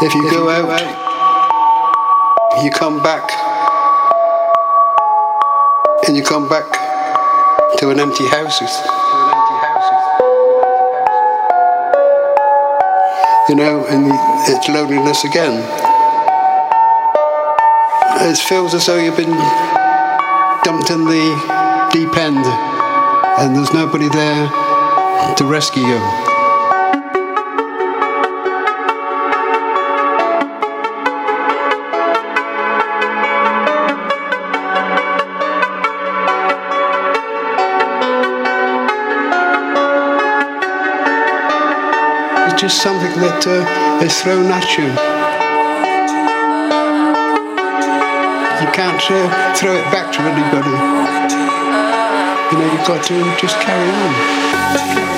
If you go out, you come back, and you come back to an empty house. You know, and it's loneliness again. It feels as though you've been dumped in the deep end, and there's nobody there to rescue you. Just something that uh, is thrown at you. You can't uh, throw it back to anybody. You know, you've got to just carry on.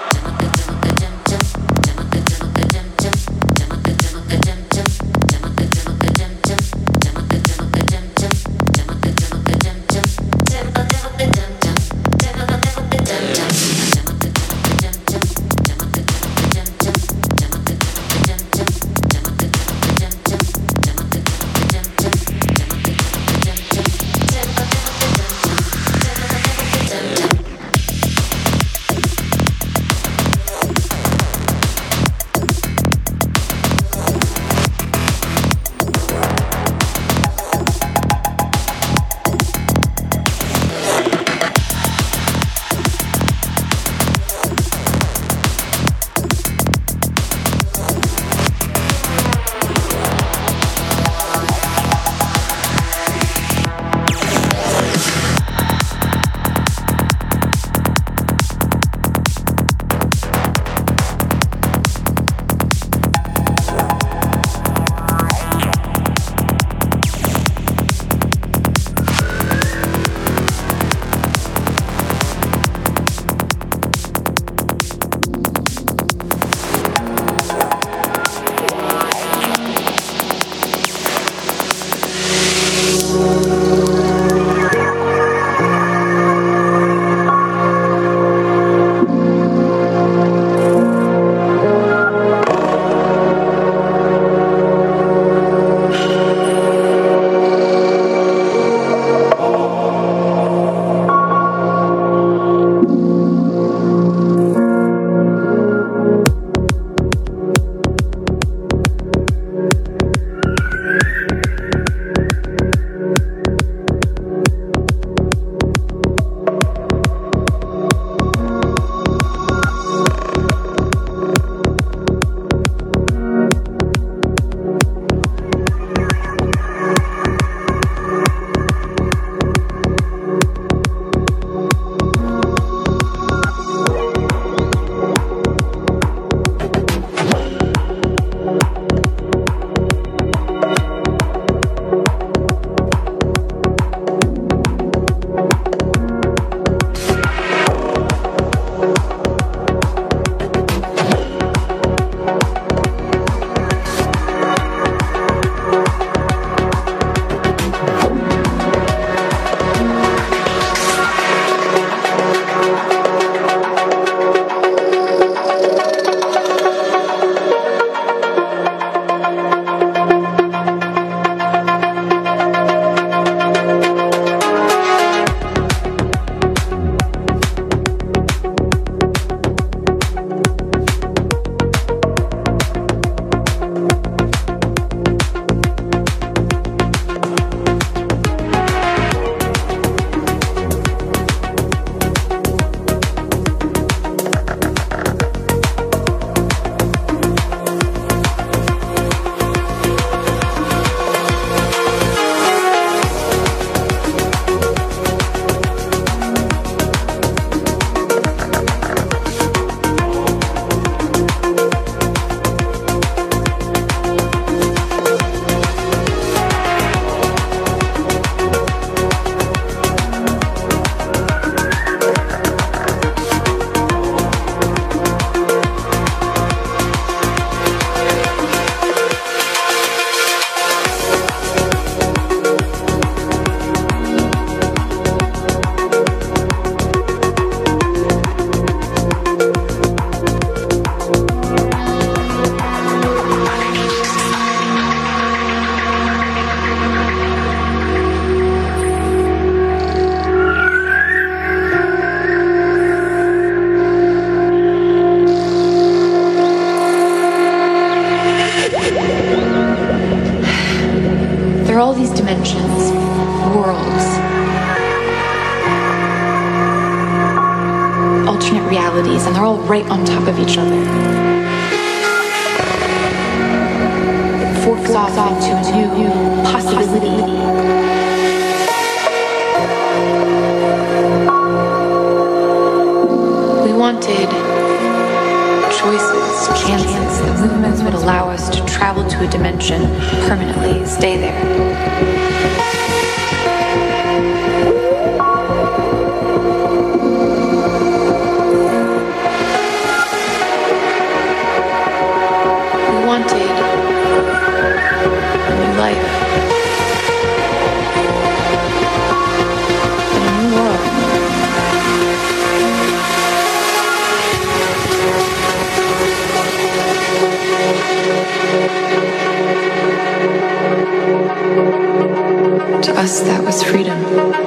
these dimensions, worlds, alternate realities, and they're all right on top of each other. Forks off to a new possibility. We wanted choices, chances would allow us to travel to a dimension permanently, stay there. To us, that was freedom.